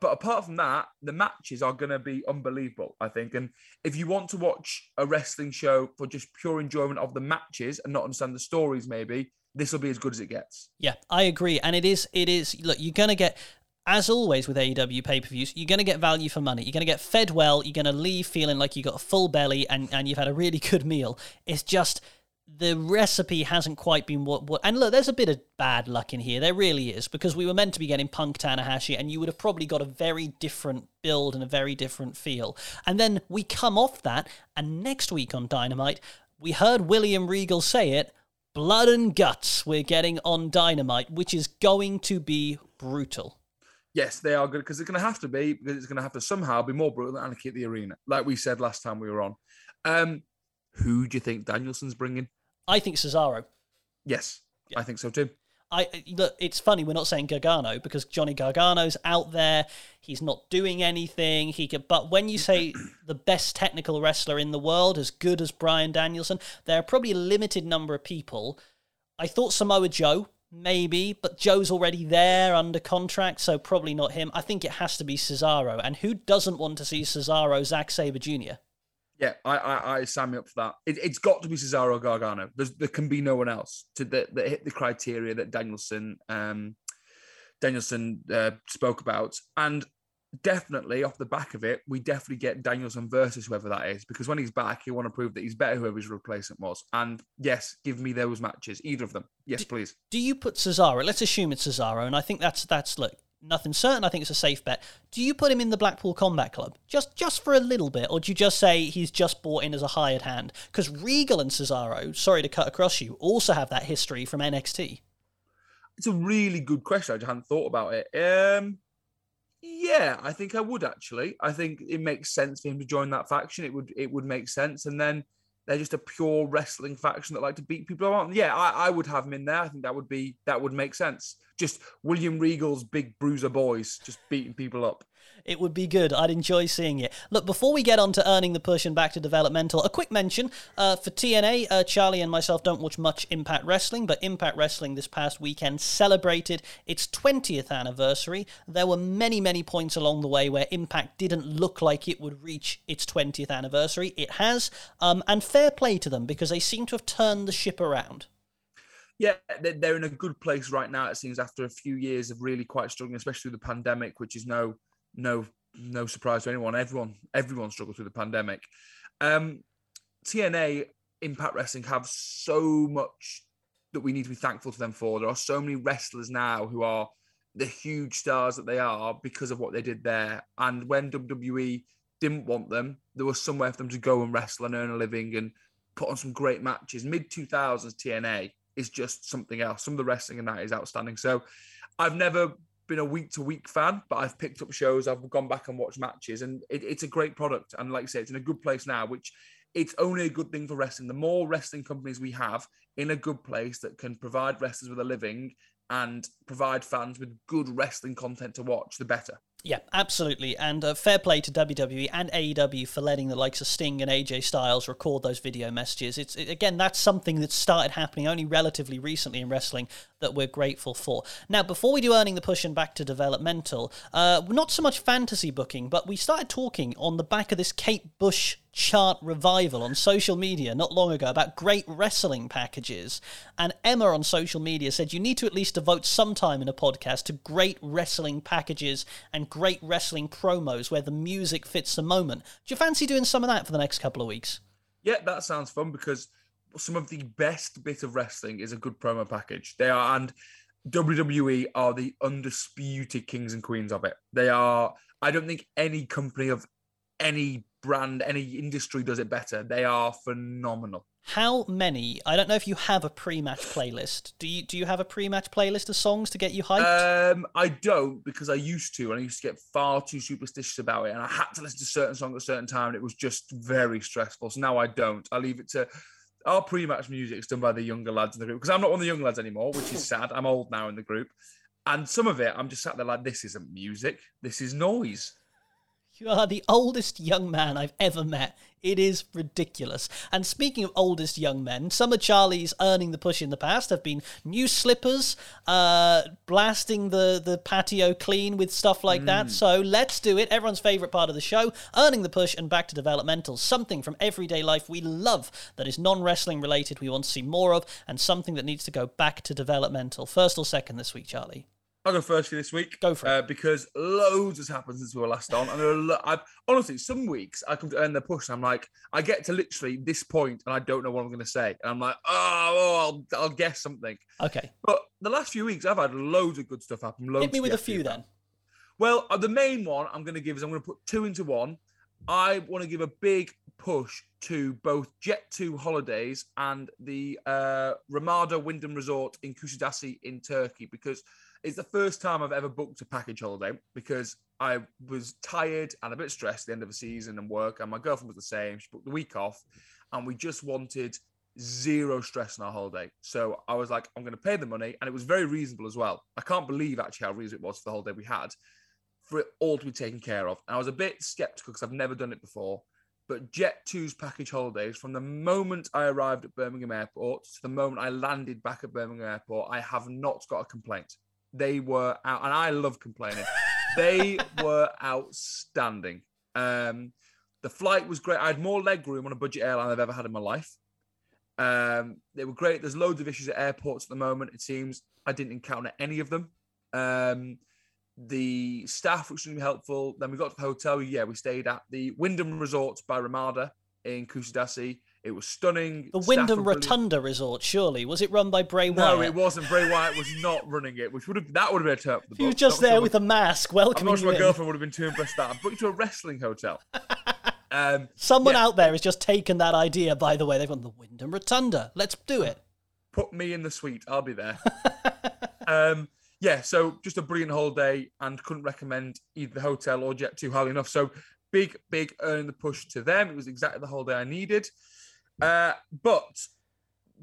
but apart from that, the matches are going to be unbelievable. I think, and if you want to watch a wrestling show for just pure enjoyment of the matches and not understand the stories, maybe this will be as good as it gets. Yeah, I agree, and it is. It is. Look, you're going to get as always with AEW pay per views, you're going to get value for money. You're going to get fed well. You're going to leave feeling like you got a full belly and, and you've had a really good meal. It's just the recipe hasn't quite been what, what and look there's a bit of bad luck in here there really is because we were meant to be getting punk tanahashi and you would have probably got a very different build and a very different feel and then we come off that and next week on dynamite we heard william regal say it blood and guts we're getting on dynamite which is going to be brutal yes they are good because it's going to have to be because it's going to have to somehow be more brutal than anarchy at the arena like we said last time we were on um who do you think Danielson's bringing? I think Cesaro. Yes, yeah. I think so too. I look, it's funny we're not saying Gargano because Johnny Gargano's out there. He's not doing anything. He could, but when you say the best technical wrestler in the world, as good as Bryan Danielson, there are probably a limited number of people. I thought Samoa Joe maybe, but Joe's already there under contract, so probably not him. I think it has to be Cesaro, and who doesn't want to see Cesaro, Zack Sabre Jr. Yeah, I, I, I sign me up for that. It, has got to be Cesaro Gargano. There's, there can be no one else to that, that hit the criteria that Danielson um, Danielson uh, spoke about, and definitely off the back of it, we definitely get Danielson versus whoever that is because when he's back, you want to prove that he's better whoever his replacement was. And yes, give me those matches, either of them. Yes, do, please. Do you put Cesaro? Let's assume it's Cesaro, and I think that's that's look nothing certain. I think it's a safe bet. Do you put him in the Blackpool Combat Club just just for a little bit, or do you just say he's just bought in as a hired hand? Because Regal and Cesaro, sorry to cut across you, also have that history from NXT. It's a really good question. I just hadn't thought about it. Um, yeah, I think I would actually. I think it makes sense for him to join that faction. It would it would make sense, and then they're just a pure wrestling faction that like to beat people up. Yeah, I, I would have him in there. I think that would be that would make sense just William Regal's big bruiser boys just beating people up. It would be good. I'd enjoy seeing it. Look, before we get on to earning the and back to developmental, a quick mention uh, for TNA. Uh, Charlie and myself don't watch much Impact Wrestling, but Impact Wrestling this past weekend celebrated its 20th anniversary. There were many, many points along the way where Impact didn't look like it would reach its 20th anniversary. It has, um, and fair play to them because they seem to have turned the ship around yeah, they're in a good place right now. It seems after a few years of really quite struggling, especially the pandemic, which is no no no surprise to anyone. Everyone everyone struggled through the pandemic. Um, TNA Impact Wrestling have so much that we need to be thankful to them for. There are so many wrestlers now who are the huge stars that they are because of what they did there. And when WWE didn't want them, there was somewhere for them to go and wrestle and earn a living and put on some great matches. Mid 2000s TNA is just something else. Some of the wrestling in that is outstanding. So I've never been a week to week fan, but I've picked up shows, I've gone back and watched matches, and it, it's a great product. And like I say, it's in a good place now, which it's only a good thing for wrestling. The more wrestling companies we have in a good place that can provide wrestlers with a living and provide fans with good wrestling content to watch, the better. Yeah, absolutely. And uh, fair play to WWE and AEW for letting the likes of Sting and AJ Styles record those video messages. It's it, again, that's something that started happening only relatively recently in wrestling that we're grateful for. Now, before we do earning the push and back to developmental, uh, not so much fantasy booking, but we started talking on the back of this Kate Bush chart revival on social media not long ago about great wrestling packages. And Emma on social media said you need to at least devote some time in a podcast to great wrestling packages and great wrestling promos where the music fits the moment. Do you fancy doing some of that for the next couple of weeks? Yeah, that sounds fun because some of the best bit of wrestling is a good promo package. They are, and WWE are the undisputed kings and queens of it. They are, I don't think any company of any brand, any industry does it better. They are phenomenal. How many? I don't know if you have a pre-match playlist. Do you do you have a pre-match playlist of songs to get you hyped? Um, I don't because I used to, and I used to get far too superstitious about it, and I had to listen to certain songs at a certain time, and it was just very stressful. So now I don't. I leave it to our pre-match music is done by the younger lads in the group because I'm not one of the young lads anymore, which is sad. I'm old now in the group, and some of it I'm just sat there like, this isn't music, this is noise. You are the oldest young man I've ever met. It is ridiculous. And speaking of oldest young men, some of Charlie's earning the push in the past have been new slippers, uh, blasting the, the patio clean with stuff like mm. that. So let's do it. Everyone's favourite part of the show, earning the push and back to developmental. Something from everyday life we love that is non wrestling related, we want to see more of, and something that needs to go back to developmental. First or second this week, Charlie? I'll go first for this week. Go for uh, because loads has happened since we were last on. And lo- I've, honestly, some weeks I come to earn the push and I'm like, I get to literally this point and I don't know what I'm going to say. And I'm like, oh, oh I'll, I'll, guess something. Okay. But the last few weeks, I've had loads of good stuff happen. Loads Hit me with a few then. Well, uh, the main one I'm going to give is I'm going to put two into one. I want to give a big push to both Jet2 holidays and the uh, Ramada Wyndham Resort in Kusadasi in Turkey because – it's the first time I've ever booked a package holiday because I was tired and a bit stressed at the end of the season and work, and my girlfriend was the same. She booked the week off, and we just wanted zero stress on our holiday. So I was like, I'm going to pay the money, and it was very reasonable as well. I can't believe actually how reasonable it was for the holiday we had for it all to be taken care of. And I was a bit skeptical because I've never done it before. But Jet2's package holidays, from the moment I arrived at Birmingham Airport to the moment I landed back at Birmingham Airport, I have not got a complaint. They were out, and I love complaining. they were outstanding. Um, the flight was great. I had more leg room on a budget airline I've ever had in my life. Um, they were great. There's loads of issues at airports at the moment. It seems I didn't encounter any of them. Um, the staff were extremely helpful. Then we got to the hotel. Yeah, we stayed at the Wyndham Resorts by Ramada in Kusadasi. It was stunning. The Wyndham Rotunda Resort, surely was it run by Bray Wyatt? No, it wasn't. Bray Wyatt was not running it, which would have that would have been a turn for the He was just there sure with a mask, welcoming I'm not sure my girlfriend would have been too impressed that. I booked to a wrestling hotel. Um, Someone yeah. out there has just taken that idea. By the way, they've gone the Wyndham Rotunda. Let's do it. Put me in the suite. I'll be there. um, yeah, so just a brilliant holiday, and couldn't recommend either the hotel or Jet2 highly enough. So big, big earning the push to them. It was exactly the whole day I needed. Uh, but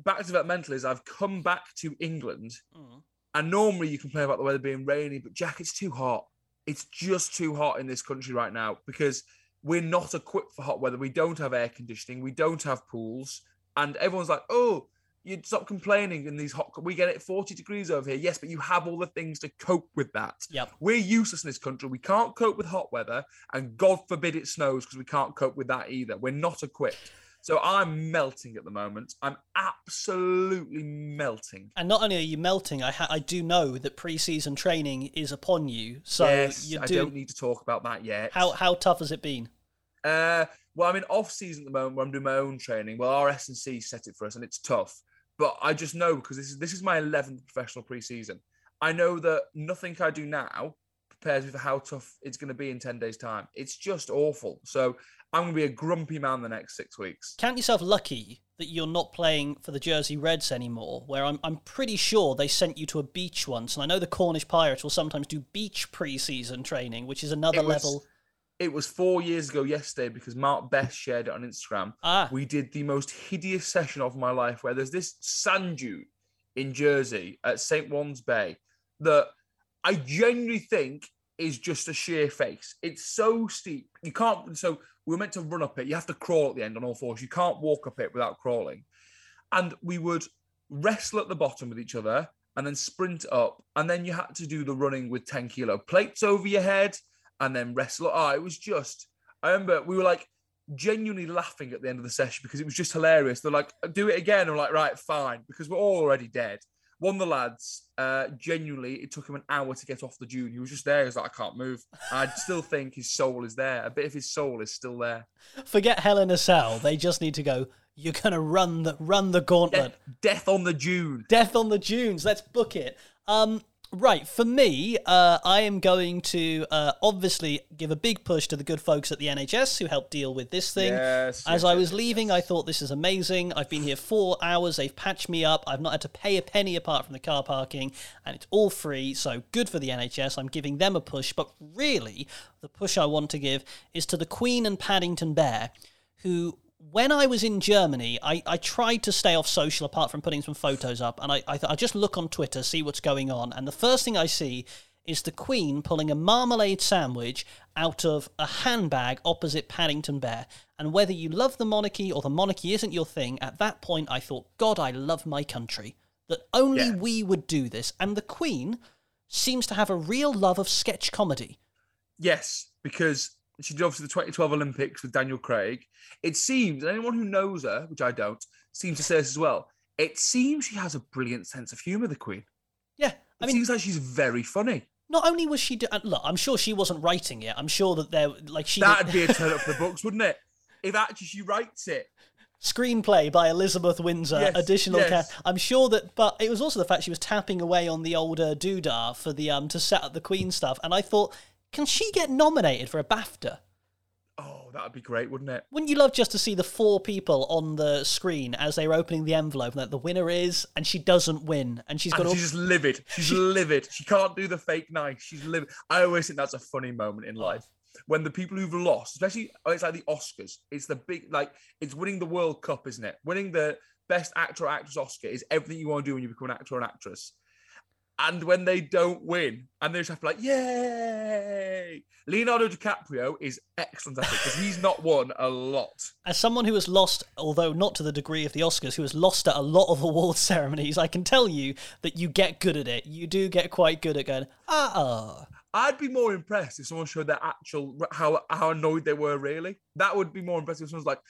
back to developmental is I've come back to England, mm. and normally you complain about the weather being rainy, but Jack, it's too hot. It's just too hot in this country right now because we're not equipped for hot weather. We don't have air conditioning. We don't have pools, and everyone's like, "Oh, you'd stop complaining in these hot. We get it 40 degrees over here. Yes, but you have all the things to cope with that. Yep. We're useless in this country. We can't cope with hot weather, and God forbid it snows because we can't cope with that either. We're not equipped. So I'm melting at the moment. I'm absolutely melting. And not only are you melting, I ha- I do know that pre-season training is upon you. So yes, you do... I don't need to talk about that yet. How how tough has it been? Uh, well, I'm in off season at the moment where I'm doing my own training. Well, our S and C set it for us, and it's tough. But I just know because this is this is my 11th professional pre-season. I know that nothing I do now me for how tough it's going to be in 10 days time. It's just awful. So I'm going to be a grumpy man the next six weeks. Count yourself lucky that you're not playing for the Jersey Reds anymore, where I'm, I'm pretty sure they sent you to a beach once. And I know the Cornish Pirates will sometimes do beach pre-season training, which is another was, level. It was four years ago yesterday because Mark Best shared it on Instagram. Ah, We did the most hideous session of my life where there's this sand dune in Jersey at St. Ouen's Bay that I genuinely think is just a sheer face. It's so steep. You can't, so we are meant to run up it. You have to crawl at the end on all fours. You can't walk up it without crawling. And we would wrestle at the bottom with each other and then sprint up. And then you had to do the running with 10 kilo plates over your head and then wrestle. Oh, it was just, I remember we were like genuinely laughing at the end of the session because it was just hilarious. They're like, do it again. I'm like, right, fine, because we're all already dead. One of the lads, uh, genuinely, it took him an hour to get off the dune. He was just there. He was like, I can't move. I still think his soul is there. A bit of his soul is still there. forget Hell in a Cell. They just need to go. You're gonna run the run the gauntlet. Death on the dune. Death on the Dunes. Let's book it. Um, right for me, uh, I am going to uh, obviously give a big push to the good folks at the NHS who helped deal with this thing. Yes, As yes, I was yes, leaving, I thought this is amazing. I've been here four hours. They've patched me up. I've not had to pay a penny apart from the car parking, and it's all free. So good for the NHS. I'm giving them a push. But really, the push I want to give is to the Queen and Paddington Bear, who when I was in Germany, I, I tried to stay off social apart from putting some photos up, and I, I thought I'll just look on Twitter, see what's going on. And the first thing I see is the Queen pulling a marmalade sandwich out of a handbag opposite Paddington Bear. And whether you love the monarchy or the monarchy isn't your thing, at that point I thought, God, I love my country. That only Yeah. we would do this. And the Queen seems to have a real love of sketch comedy. Yes, because she did obviously the 2012 Olympics with Daniel Craig. It seems, and anyone who knows her, which I don't, seems to say this as well. It seems she has a brilliant sense of humour, the Queen. Yeah, It I mean, seems like she's very funny. not only was she do- uh, look, I'm sure she wasn't writing it. I'm sure that there, like she That'd be a turn up for the books, wouldn't it? If actually she writes it. screenplay by Elizabeth Windsor, Yes, additional yes. cast. I'm sure that, but it was also the fact she was tapping away on the older doodah for the um to set up the Queen stuff, and I thought, can she get nominated for a BAFTA? Oh, that'd be great, wouldn't it? Wouldn't you love just to see the four people on the screen as they're opening the envelope, and that the winner is, and she doesn't win, and she's got And all. she's just livid. She's livid. She can't do the fake nice. She's livid. I always think that's a funny moment in life when the people who've lost, especially oh, it's like the Oscars. It's the big like it's winning the World Cup, isn't it? Winning the best actor or actress Oscar is everything you want to do when you become an actor or an actress. And when they don't win, and they just have to be like, yay! Leonardo DiCaprio is excellent at it because he's not won a lot. As someone who has lost, although not to the degree of the Oscars, who has lost at a lot of award ceremonies, I can tell you that you get good at it. You do get quite good at going, ah. I'd be more impressed if someone showed their actual how how annoyed they were. Really, that would be more impressive. If someone's like,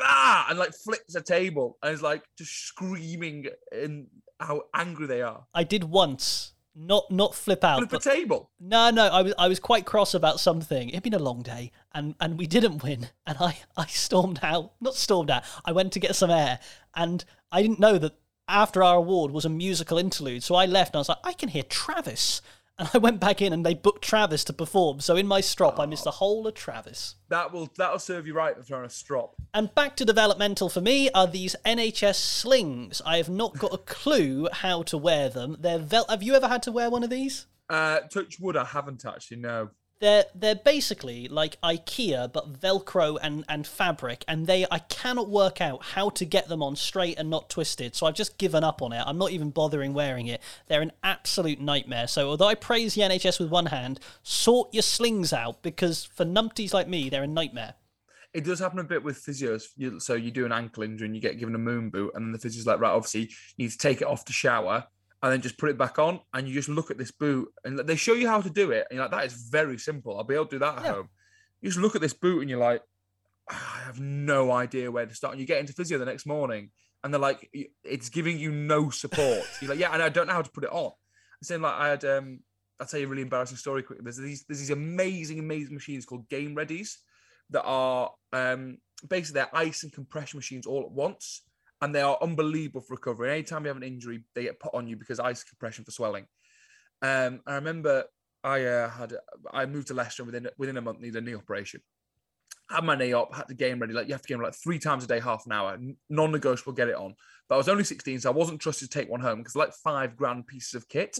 ah, and like flips a table and is like just screaming in how angry they are. I did once. Not not flip out, Flip but table. no, no. I was I was quite cross about something. It'd been a long day, and and we didn't win. And I I stormed out. Not stormed out. I went to get some air, and I didn't know that after our award was a musical interlude. So I left, and I was like, I can hear Travis. And I went back in, and they booked Travis to perform. So in my strop, I missed the whole of Travis. That will that'll serve you right for throwing a strop. And back to developmental for me are these NHS slings. I have not got a clue how to wear them. They're vel- have you ever had to wear one of these? Uh, touch wood, I haven't actually. No. They're they're basically like IKEA but Velcro and, and fabric, and they I cannot work out how to get them on straight and not twisted. So I've just given up on it. I'm not even bothering wearing it. They're an absolute nightmare. So although I praise the NHS with one hand, sort your slings out because for numpties like me, they're a nightmare. It does happen a bit with physios. So you do an ankle injury and you get given a moon boot, and the physio's like, right, obviously you need to take it off to shower and then just put it back on, and you just look at this boot, and they show you how to do it, and you're like, that is very simple. I'll be able to do that at Yeah. home. You just look at this boot, and you're like, "Ah, I have no idea where to start. And you get into physio the next morning, and they're like, it's giving you no support. you're like, yeah, and I don't know how to put it on. I'm saying like I had, um, I'll tell you a really embarrassing story quickly. There's these, there's these amazing, amazing machines called Game Readies that are um, basically they're ice and compression machines all at once, and they are unbelievable for recovery. Anytime you have an injury, they get put on you because ice compression for swelling. Um, I remember I uh, had I moved to Leicester within within a month needed a knee operation. Had my knee up, had the game ready. Like you have to game like three times a day, half an hour, non-negotiable. Get it on. But I was only 16, so I wasn't trusted to take one home because like five grand pieces of kit.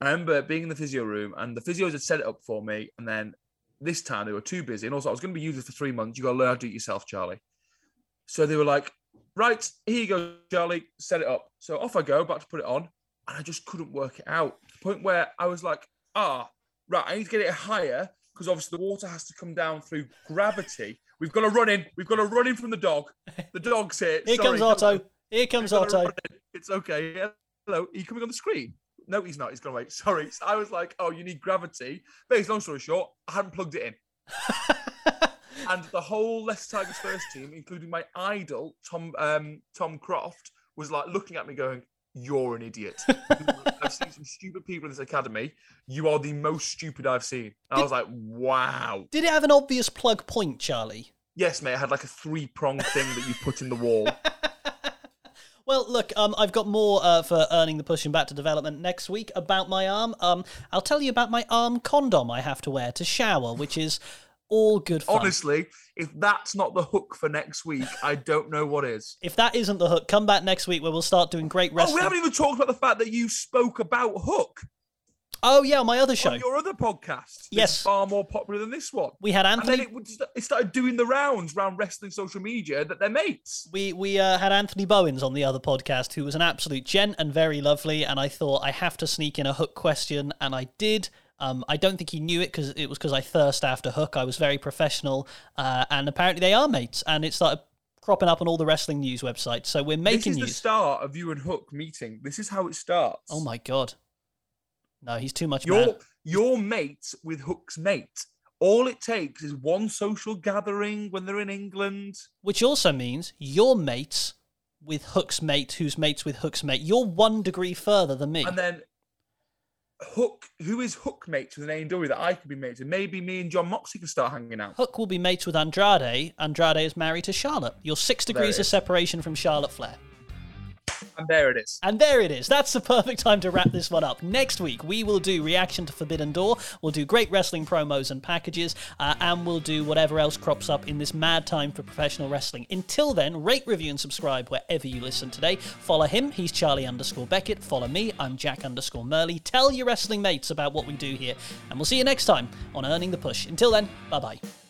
And I remember being in the physio room, and the physios had set it up for me, and then this time they were too busy. And also, I was going to be using for three months. You got to learn how to do it yourself, Charlie. So they were like, right, here you go, Charlie, set it up. So off I go, about to put it on. And I just couldn't work it out. To the point where I was like, ah, right, I need to get it higher because obviously the water has to come down through gravity. We've got to run in. We've got to run in from the dog. The dog's here. Here Sorry, comes Otto. Here comes Otto. It's okay. Hello. Are you coming on the screen? No, he's not. He's gone away. Sorry. So I was like, oh, you need gravity. Basically, long story short, I hadn't plugged it in. and the whole Leicester Tigers first team, including my idol Tom um, Tom Croft, was like looking at me, going, "You're an idiot. I've seen some stupid people in this academy. You are the most stupid I've seen." And I was like, "Wow." Did it have an obvious plug point, Charlie? Yes, mate. I had like a three pronged thing that you put in the wall. Well, look, um, I've got more uh, for earning the pushing back to development next week about my arm. Um, I'll tell you about my arm condom I have to wear to shower, which is all good fun. Honestly, if that's not the hook for next week, I don't know what is. If that isn't the hook, come back next week where we'll start doing great wrestling. Oh, we haven't even talked about the fact that you spoke about Hook Oh, yeah, my other show. on your other podcast. Yes. Far more popular than this one. We had And then Anthony. it, it started doing the rounds around wrestling social media that they're mates. We we uh, had Anthony Bowens on the other podcast, who was an absolute gent and very lovely. And I thought I have to sneak in a hook question, and I did. Um, I don't think he knew it because it was because I thirst after hook. I was very professional, uh, and apparently they are mates, and it started cropping up on all the wrestling news websites. So we're This making is the news. start of you and Hook meeting. This is how it starts. oh my god! No, he's too much. You're you're mates with Hook's mate. All it takes is one social gathering when they're in England. Which also means you're mates with Hook's mate, who's mates with Hook's mate. You're one degree further than me. And then Hook, who is Hook mates with an AEW that I could be mates with? Maybe me and Jon Moxley can start hanging out. Hook will be mates with Andrade. Andrade is married to Charlotte. You're six degrees of separation from Charlotte Flair. And there it is. And there it is. That's the perfect time to wrap this one up. Next week, we will do reaction to Forbidden Door. We'll do great wrestling promos and packages, uh, and we'll do whatever else crops up in this mad time for professional wrestling. Until then, rate, review, and subscribe wherever you listen today. Follow him. He's Charlie underscore Beckett. Follow me. I'm Jack underscore Murley. Tell your wrestling mates about what we do here, and we'll see you next time on Earning the Push. Until then, bye bye.